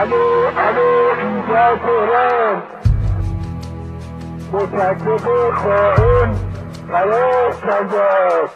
الو الو اینجا تهران متکب خائن قرار نجات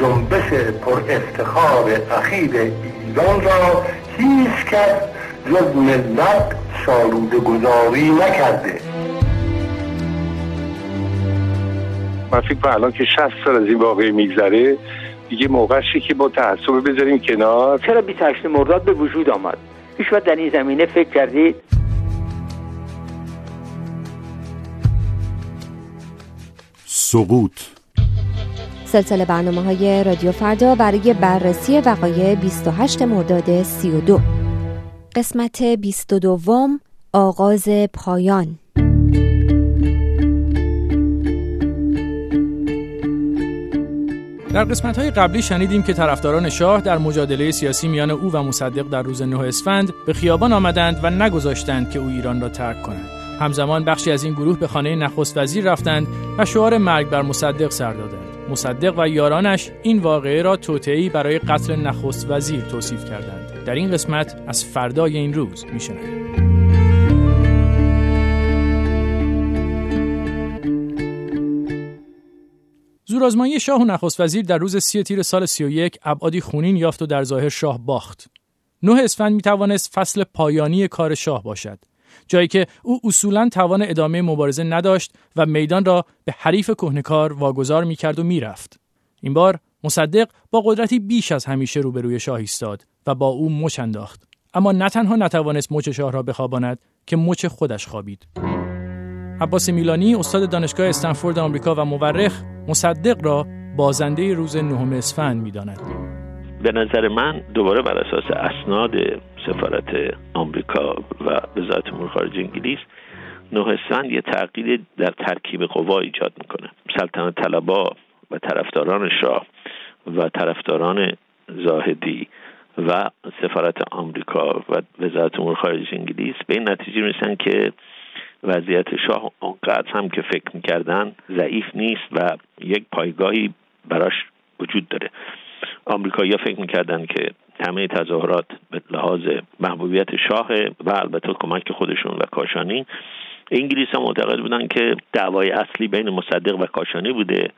جنبش پر افتخار اخیر ایران را هیچ کس جز ملت سالوده گذاری نکرده. من فکر الان که 60 سال از این واقعی میگذره دیگه موقعشی که با تعصب بذاریم کنار. چرا 28 مرداد به وجود آمد؟ هیچ در این زمینه فکر کردید؟ سقوط. سلسله برنامه های رادیو فردا برای بررسی وقایع 28 مرداد 32 قسمت 22 آغاز پایان. در قسمت های قبلی شنیدیم که طرفداران شاه در مجادله سیاسی میان او و مصدق در روز 9 اسفند به خیابان آمدند و نگذاشتند که او ایران را ترک کند. همزمان بخشی از این گروه به خانه نخست وزیر رفتند و شعار مرگ بر مصدق سر دادند. مصدق و یارانش این واقعه را توطئه‌ای برای قتل نخست وزیر توصیف کردند. در این قسمت از فردای این روز میشنویم. زورآزمایی شاه و نخست وزیر در روز سی تیر سال 31 ابعادی خونین یافت و در ظاهر شاه باخت. نه اسفند می توانست فصل پایانی کار شاه باشد. جایی که او اصولا توان ادامه مبارزه نداشت و میدان را به حریف کهنکار واگذار می کرد و می‌رفت. این بار مصدق با قدرتی بیش از همیشه روبروی شاه ایستاد و با او مچ انداخت. اما نه تنها نتوانست مچ شاه را بخواباند که مچ خودش خوابید. عباس میلانی استاد دانشگاه استنفورد آمریکا و مورخ مصدق را بازنده روز نهم اسفند می‌داند. به نظر من دوباره بر اساس اسناد سفارت آمریکا و وزارت امور خارجه انگلیس نه اسفند یه تغییر در ترکیب قوا ایجاد می‌کنه. سلطنت طلبا و طرفداران شاه و طرفداران زاهدی و سفارت آمریکا و وزارت امور خارجه انگلیس به این نتیجه می‌رسن که وضعیت شاه اونقدر هم که فکر می‌کردن ضعیف نیست و یک پایگاهی براش وجود داره. آمریکایی‌ها فکر می‌کردن که همه تظاهرات به لحاظ محبوبیت شاه و البته کمک خودشون و کاشانی انگلیس هم معتقد بودن که دعوای اصلی بین مصدق و کاشانی بوده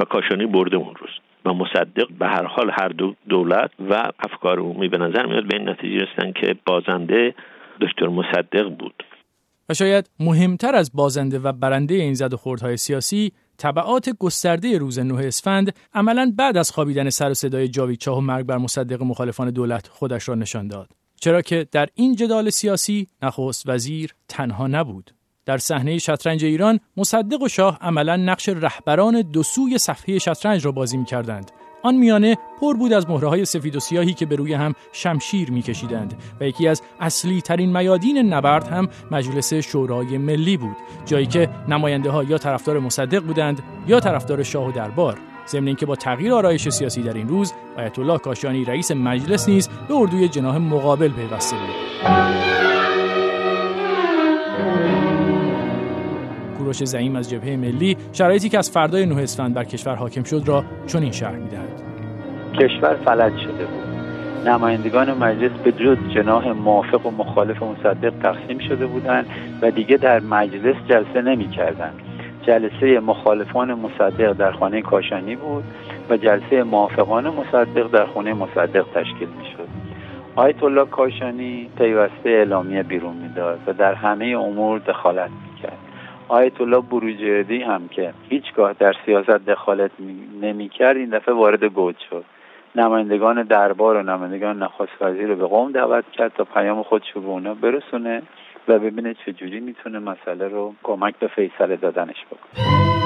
و کاشانی برده اون روز. و مصدق به هر حال هر دو دولت و افکار عمومی به نظر میاد به این نتیجه رسیدن که بازنده دکتر مصدق بود. و شاید مهمتر از بازنده و برنده این زد و خوردهای سیاسی تبعات گسترده روز 9 اسفند عملا بعد از خوابیدن سر و صدای جاوید چاه و مرگ بر مصدق مخالفان دولت خودش را نشان داد. چرا که در این جدال سیاسی نخست وزیر تنها نبود. در صحنه شطرنج ایران مصدق و شاه عملا نقش رهبران دو سوی صفحه شطرنج را بازی می کردند آن میانه پر بود از مهره های سفید و سیاهی که به روی هم شمشیر میکشیدند و یکی از اصلی ترین میادین نبرد هم مجلس شورای ملی بود جایی که نماینده ها یا طرفدار مصدق بودند یا طرفدار شاه و دربار. ضمن اینکه با تغییر آرایش سیاسی در این روز آیت الله کاشانی رئیس مجلس نیز به اردوی جناح مقابل پیوسته بود. کوروش زعیم از جبهه ملی شرایطی که از فردای نه اسفند بر کشور حاکم شد را چنین شرح می‌دهد. کشور فلج شده بود. نمایندگان مجلس به جز جناح موافق و مخالف مصدق تقسیم شده بودند و دیگه در مجلس جلسه نمی کردن. جلسه مخالفان مصدق در خانه کاشانی بود و جلسه موافقان مصدق در خانه مصدق تشکیل می شد آیت الله کاشانی پیوسته اعلامیه بیرون می‌داد و در همه امور دخالت آیت الله بروجردی هم که هیچگاه در سیاست دخالت نمی‌کرد این دفعه وارد گوج شد. نمایندگان دربار و نمایندگان نخست وزیر رو به قوم دعوت کرد تا پیام خودش رو به اونا برسونه و ببینه چجوری می‌تونه مسئله رو کمک به فیصله دادنش بکنه.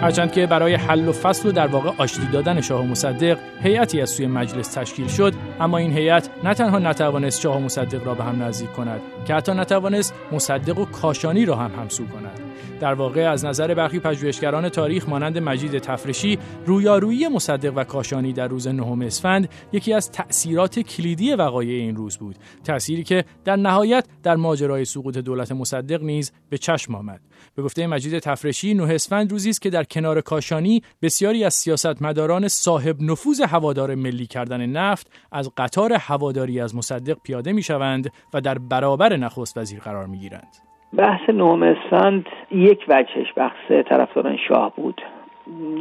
هرچند که برای حل و فصل و در واقع آشتی دادن شاه مصدق هیئتی از سوی مجلس تشکیل شد اما این هیئت نه تنها نتوانست شاه مصدق را به هم نزدیک کند که حتی نتوانست مصدق و کاشانی را هم همسو کند. در واقع از نظر برخی پژوهشگران تاریخ مانند مجید تفرشی رویارویی مصدق و کاشانی در روز نهم اسفند یکی از تأثیرات کلیدی وقایع این روز بود تأثیری که در نهایت در ماجرای سقوط دولت مصدق نیز به چشم آمد. به گفته مجید تفرشی نه اسفند روزی است که در کنار کاشانی بسیاری از سیاستمداران صاحب نفوذ هوادار ملی کردن نفت از قطار هواداری از مصدق پیاده می شوند و در برابر نخست وزیر قرار می گیرند. بحث نهم اسفند یک وجهش بحث طرفداران شاه بود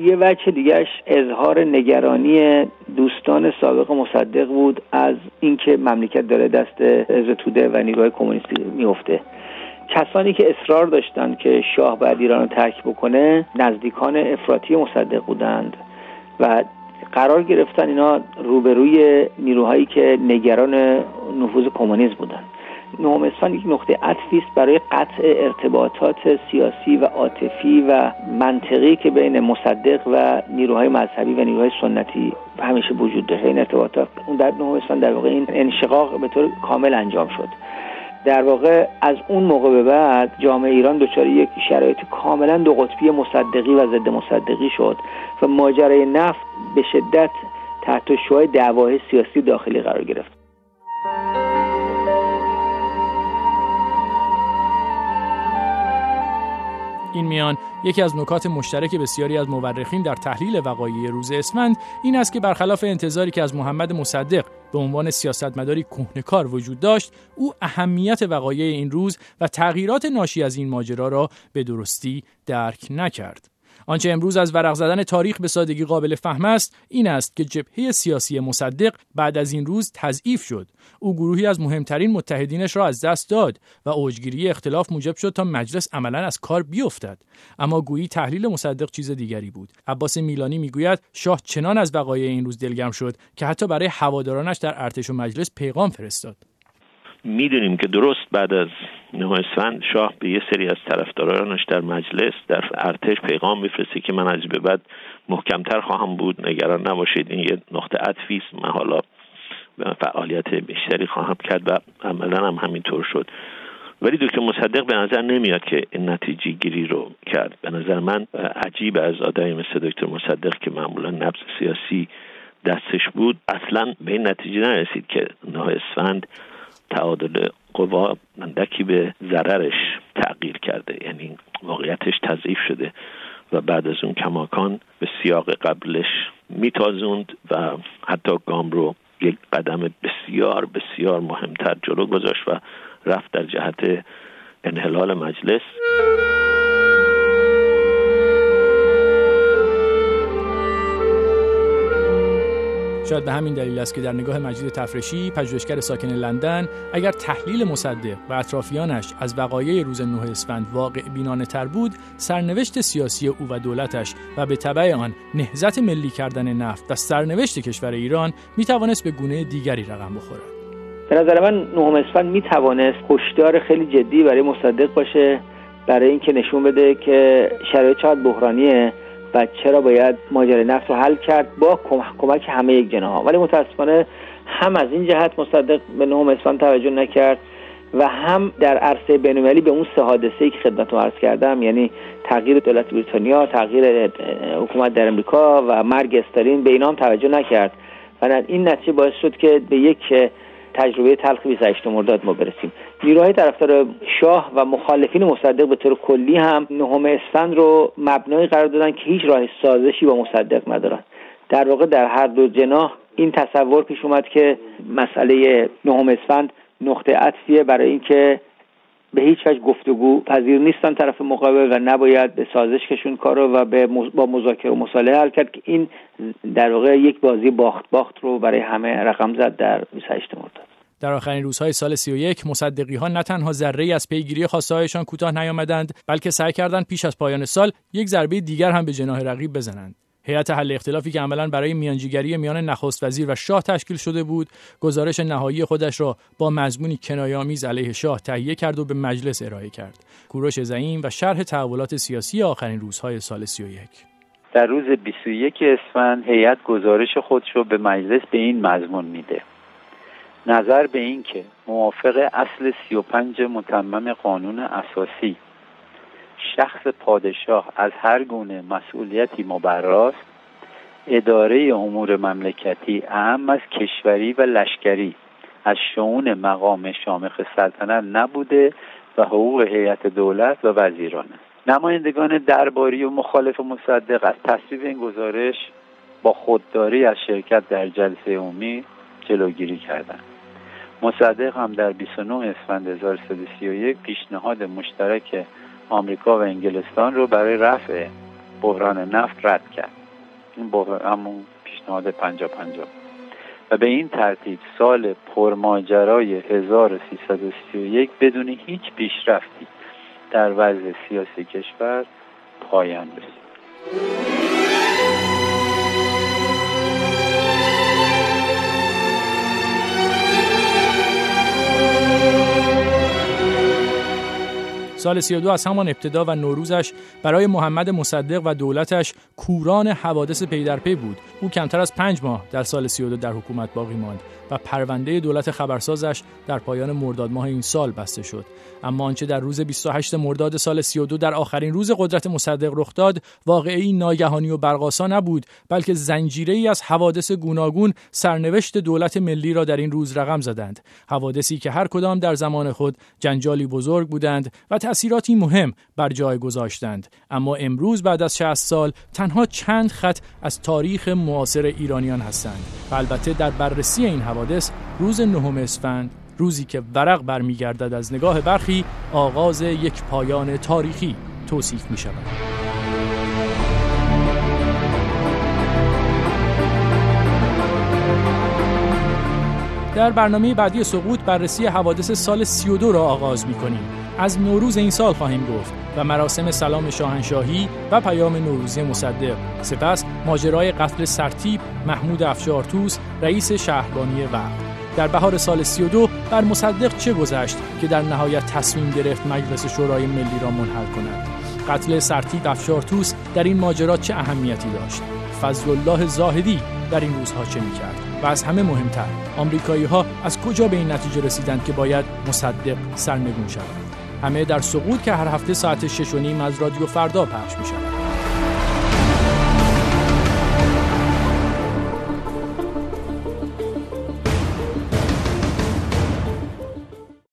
یه وجه دیگهش اظهار نگرانی دوستان سابق مصدق بود از اینکه مملکت داره دست حزب توده و نیروهای کمونیستی میفته کسانی که اصرار داشتند که شاه باید ایران رو ترک بکنه نزدیکان افراطی مصدق بودند و قرار گرفتن اینا روبروی نیروهایی که نگران نفوذ کمونیسم بودند اسفند یک نقطه عطفی است برای قطع ارتباطات سیاسی و عاطفی و منطقی که بین مصدق و نیروهای مذهبی و نیروهای سنتی همیشه وجود داره این ارتباطات اون در اسفند در واقع این انشقاق به طور کامل انجام شد. در واقع از اون موقع به بعد جامعه ایران دچار یک شرایط کاملا دو قطبی مصدقی و ضد مصدقی شد و ماجرای نفت به شدت تحت شعاع دعوای سیاسی داخلی قرار گرفت. این میان یکی از نکات مشترک بسیاری از مورخین در تحلیل وقایع روز اسفند این است که برخلاف انتظاری که از محمد مصدق به عنوان سیاستمداری کهنکار وجود داشت او اهمیت وقایع این روز و تغییرات ناشی از این ماجرا را به درستی درک نکرد. آنچه امروز از ورق زدن تاریخ به سادگی قابل فهم است این است که جبهه سیاسی مصدق بعد از این روز تضعیف شد. او گروهی از مهمترین متحدینش را از دست داد و اوجگیری اختلاف موجب شد تا مجلس عملا از کار بیفتد. اما گویی تحلیل مصدق چیز دیگری بود. عباس میلانی می‌گوید شاه چنان از وقایع این روز دلگرم شد که حتی برای هوادارانش در ارتش و مجلس پیغام فرستاد. می‌دونیم که درست بعد از نه شاه به یه سری از طرفدارانش در مجلس در ارتش پیغام میفرسته که من از به بعد محکمتر خواهم بود. نگران نباشید این یه نقطه عطفی است. من حالا فعالیت بیشتری خواهم کرد و عملا هم همینطور شد. ولی دکتر مصدق به نظر نمیاد که نتیجه گیری رو کرد. به نظر من عجیب از آدمی مثل دکتر مصدق که معمولا نبض سیاسی دستش بود اصلا به این نتیجه نرسید که نه اسفند تعادل قوا اندکی به ضررش تغییر کرده. یعنی واقعیتش تضعیف شده و بعد از اون کماکان به سیاق قبلش میتازوند و حتی گام رو یک قدم بسیار بسیار مهمتر جلو گذاشت و رفت در جهت انحلال مجلس. شاید به همین دلیل است که در نگاه مجید تفرشی پژوهشگر ساکن لندن اگر تحلیل مصدق و اطرافیانش از وقایع روز نه اسفند واقع بینانه تر بود سرنوشت سیاسی او و دولتش و به تبع آن نهزت ملی کردن نفت و سرنوشت کشور ایران می توانست به گونه دیگری رقم بخورد. به نظر من نهم اسفند می توانست هشدار خیلی جدی برای مصدق باشه برای اینکه نشون بده که شرایط چقدر بحرانیه. چرا باید ماجرای نفت رو حل کرد با کمک همه یک جناها. ولی متاسفانه هم از این جهت مصدق به نهم اسفند توجه نکرد و هم در عرصه بینالمللی به اون سه حادثه که خدمت عرض کردم یعنی تغییر دولت بریتانیا تغییر حکومت در امریکا و مرگ استالین به اینا هم توجه نکرد. و این نتیجه باعث شد که به یک تجربه تلخ 28 مرداد ما برسیم. نیروهای طرفدار شاه و مخالفین مصدق به طور کلی هم نهم اسفند رو مبنای قرار دادن که هیچ راه سازشی با مصدق ندارن. در واقع در هر دو جناح این تصور پیش اومد که مسئله نهم اسفند نقطه عطفیه برای اینکه به هیچ وجه گفتگو پذیر نیستن طرف مقابل و نباید به سازش کشون کارو و به با مذاکره و مصالحه حل کرد که این در واقع یک بازی باخت باخت رو برای همه رقم زد در 28 مرداد در آخرین روزهای سال 31 مصدقی ها نه تنها ذره از پیگیری خواستهایشان کوتاه نیامدند بلکه سعی کردند پیش از پایان سال یک ضربه دیگر هم به جناح رقیب بزنند. هیئت حل اختلافی که عملا برای میانجیگری میان نخست وزیر و شاه تشکیل شده بود گزارش نهایی خودش را با مضمونی کنایه‌آمیز علیه شاه تهیه کرد و به مجلس ارائه کرد. کوروش زعیم و شرح تحولات سیاسی آخرین روزهای سال 31 در روز 21 اسفند هیئت گزارش خودش رو به مجلس به این مضمون میده. نظر به این که موافق اصل 35 متمم قانون اساسی شخص پادشاه از هر گونه مسئولیتی مبراست اداره امور مملکتی اهم از کشوری و لشکری. از شعون مقام شامخ سلطنت نبوده و حقوق هیئت دولت و وزیران است نمایندگان درباری و مخالف مصدق از تصویب این گزارش با خودداری از شرکت در جلسه عمومی جلوگیری کردند. مصدق هم در 29 اسفند 1331 پیشنهاد مشترک آمریکا و انگلستان رو برای رفع بحران نفت رد کرد. این همون پیشنهاد پنجا پنجا و به این ترتیب سال پرماجرای 1331 بدون هیچ پیشرفتی در وضع سیاسی کشور پایان رسید. سال 32 از همان ابتدا و نوروزش برای محمد مصدق و دولتش کوران حوادث پی در پی بود. او کمتر از پنج ماه در سال 32 در حکومت باقی ماند. و پرونده دولت خبرسازش در پایان مرداد ماه این سال بسته شد. اما آنچه در روز 28 مرداد سال 32 در آخرین روز قدرت مصدق رخ داد واقعی ناگهانی و برقاسا نبود بلکه زنجیره ای از حوادث گوناگون سرنوشت دولت ملی را در این روز رقم زدند. حوادثی که هر کدام در زمان خود جنجالی بزرگ بودند و تأثیراتی مهم بر جای گذاشتند. اما امروز بعد از 60 سال تنها چند خط از تاریخ معاصر ایرانیان هستند البته در بررسی این حوادث روز نهم اسفند روزی که ورق برمیگردد از نگاه برخی آغاز یک پایان تاریخی توصیف می شود. در برنامه بعدی سقوط بررسی حوادث سال 32 را آغاز می کنیم. از نوروز این سال خواهیم گفت و مراسم سلام شاهنشاهی و پیام نوروزی مصدق. سپس ماجرای قتل سرتیب محمود افشارتوس رئیس شهربانی وقت. در بهار سال 32 بر مصدق چه گذشت که در نهایت تصمیم گرفت مجلس شورای ملی را منحل کند؟ قتل سرتیب افشارتوس در این ماجرا چه اهمیتی داشت؟ فضل الله زاهدی در این روزها چه می‌کرد؟ و از همه مهمتر آمریکایی ها از کجا به این نتیجه رسیدند که باید مصدق سرنگون شود همه در سقوط که هر هفته ساعت 6 و نیم از رادیو فردا پخش می شود